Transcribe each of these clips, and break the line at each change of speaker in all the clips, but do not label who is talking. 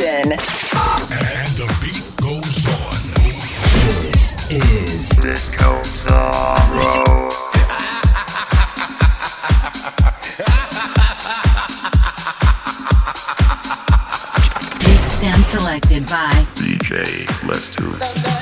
And the beat goes on.
This is
Discosauro.
Mixed selected by
DJ
Blasto.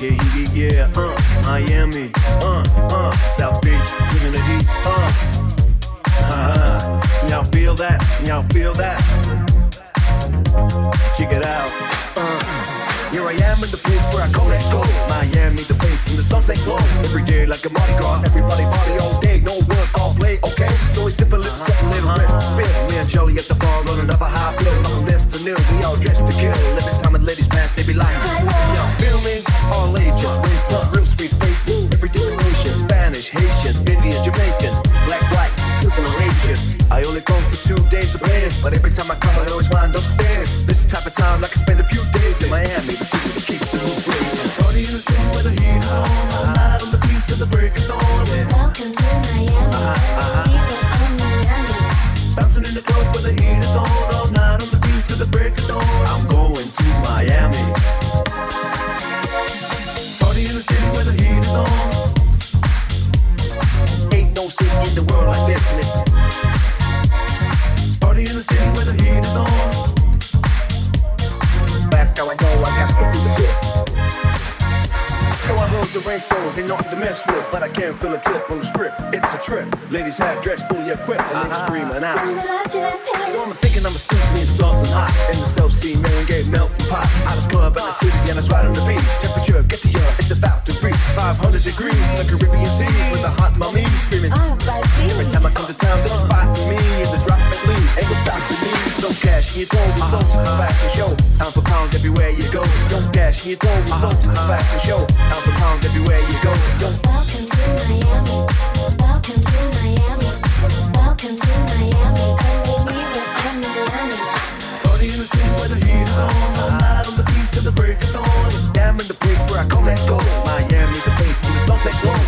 Yeah, yeah,
yeah, uh, Miami, uh, uh, South Beach, living the heat, uh. Uh-huh. Y'all feel that? Y'all feel that? Check it out, uh. Here I am in the place where I call it go. Miami, the place and the sunset glow. Every day like a Mardi Gras. Everybody party all day, no work, all play, okay? So we sip a little, sip a little, rest, spin. Me and Joey at the feel a tip on the strip. It's a trip. Ladies have dressed, fully equipped, and they're screaming out. So I'm thinking I'm a sneaky and soft and hot. In the self scene, Mary gave melt and pot. Out of club, in the city, and I right on the beach. Temperature, get to your, it's about to reach 500 degrees in the Caribbean seas with the hot mummy screaming. Every time I come to town, there's dash and you throw, we flow to the facts and show. Pound for pound everywhere you go. Don't dash and you throw, we flow to the facts and show. Pound for pound everywhere you go. Don't.
Welcome to Miami. Welcome to Miami. Welcome to Miami. Only me with Andy
Party in the city where the heat is on. Night on the beach till the break of dawn. Down in the place where I come and go. Miami, the place in the sunset glow.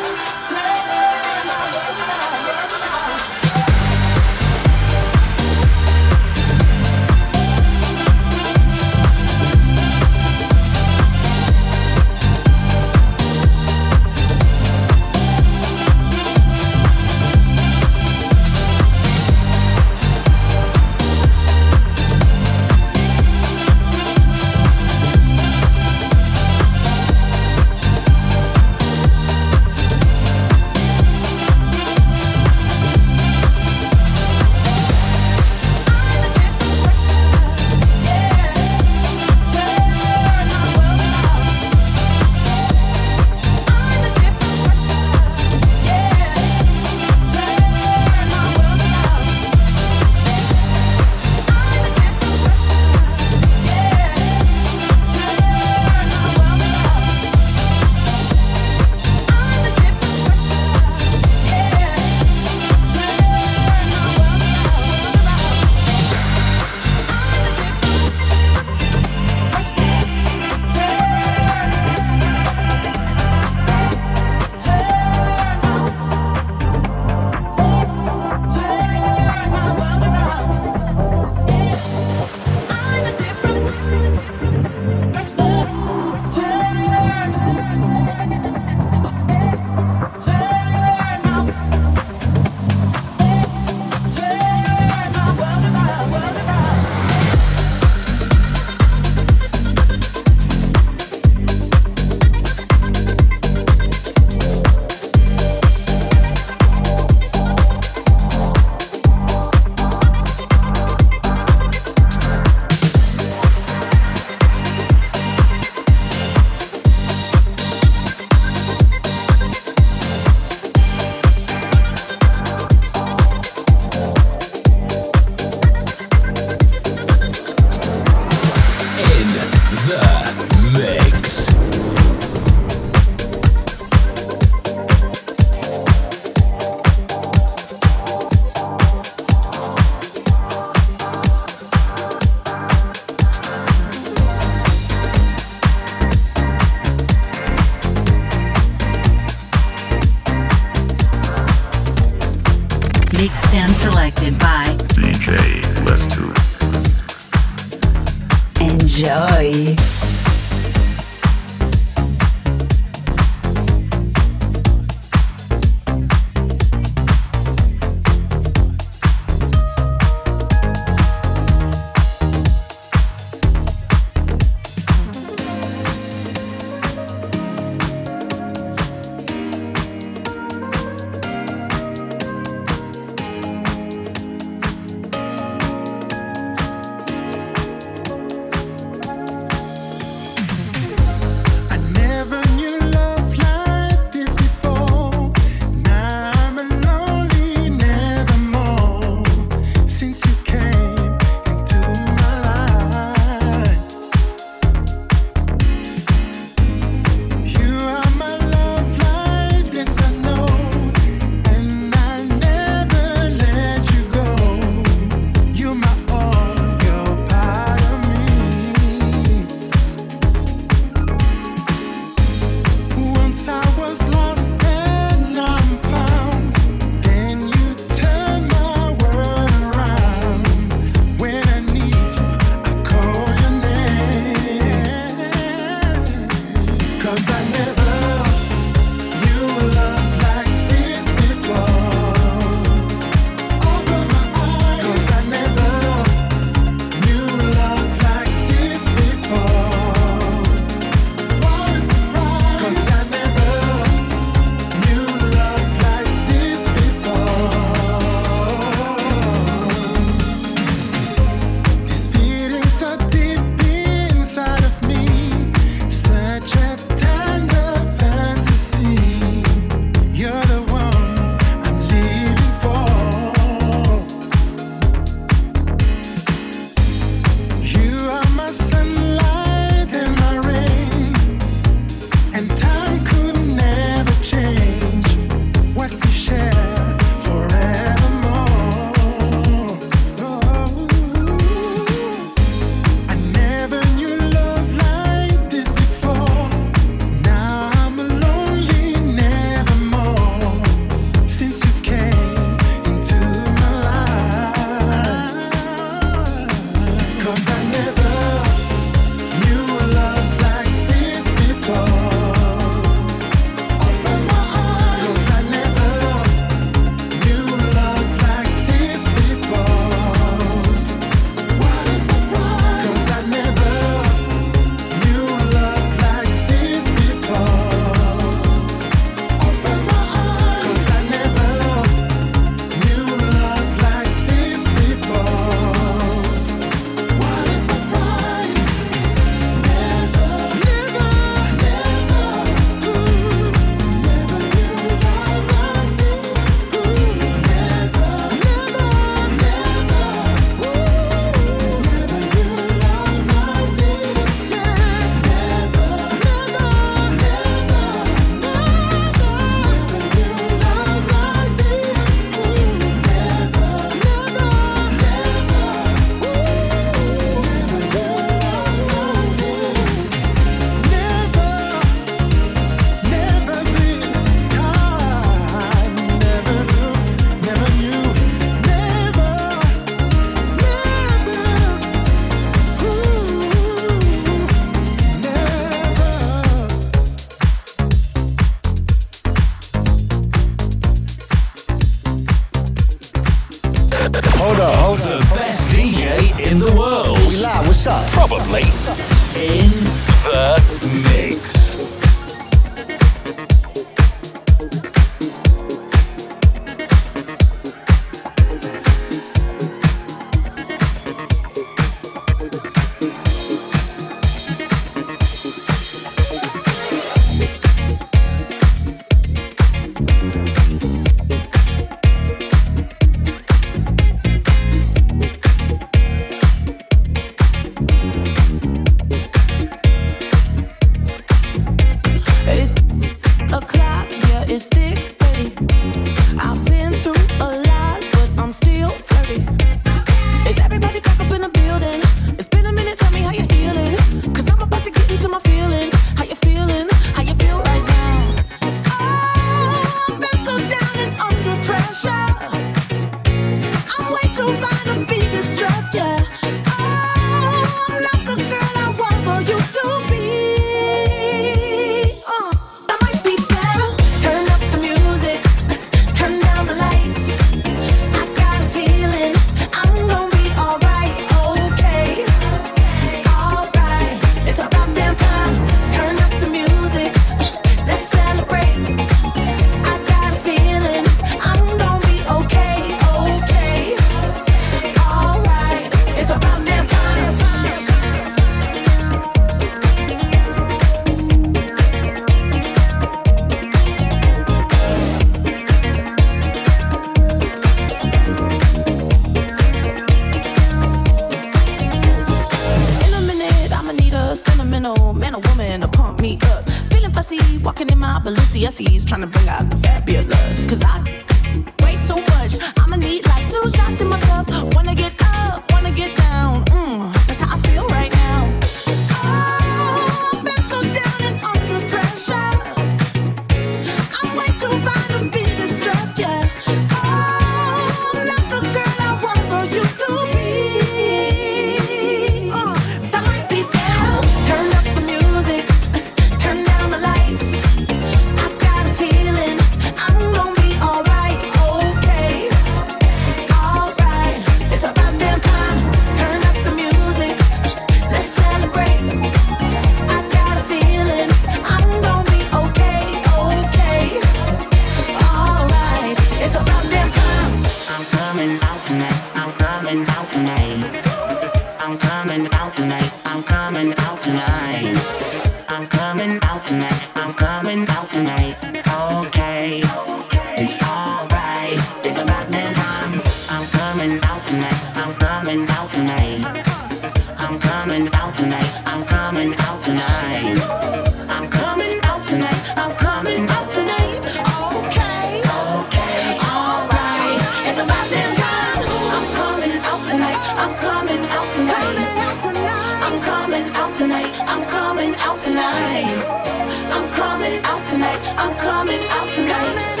Tonight. I'm coming out tonight. Okay.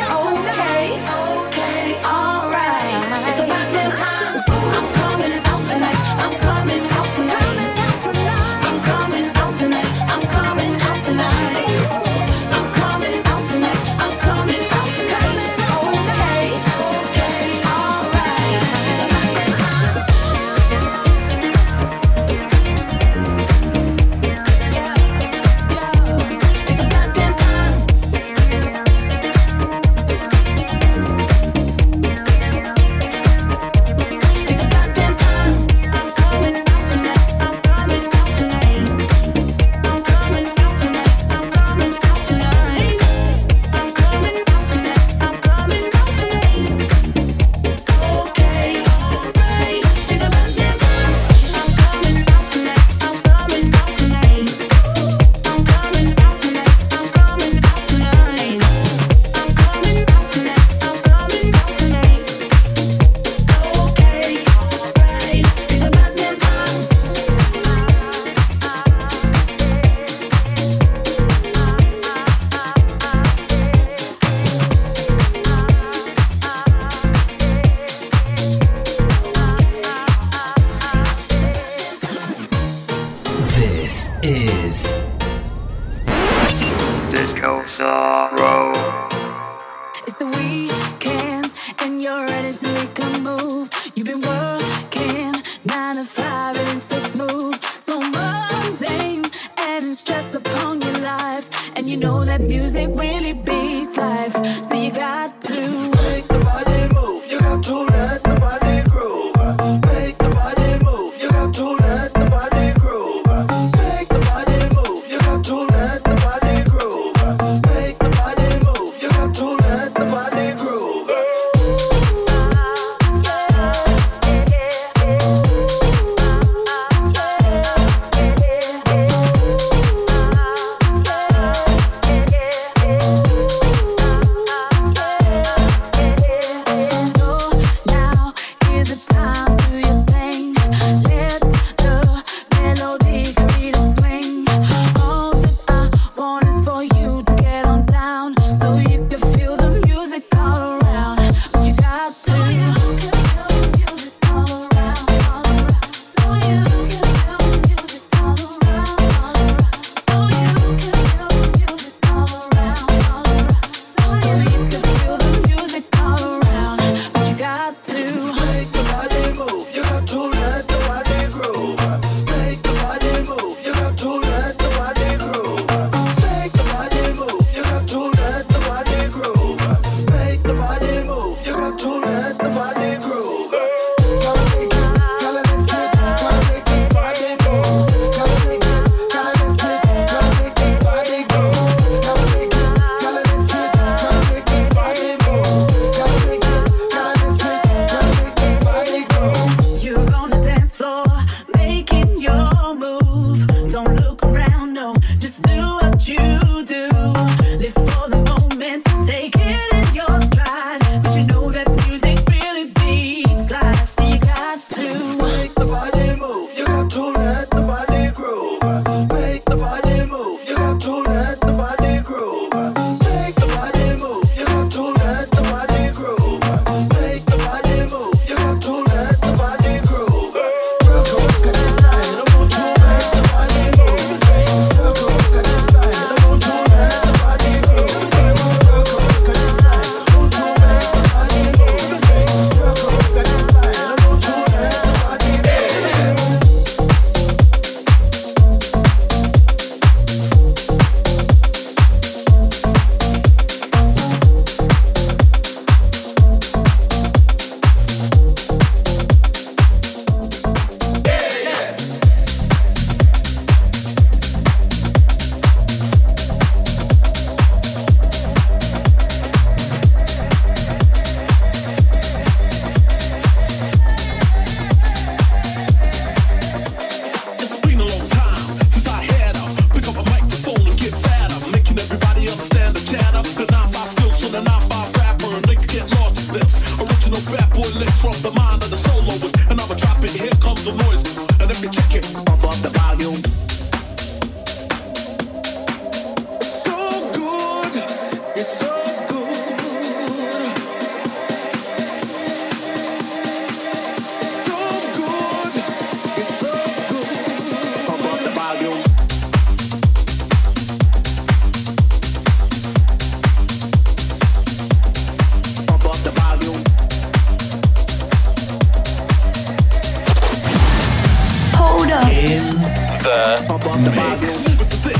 In the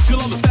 you'll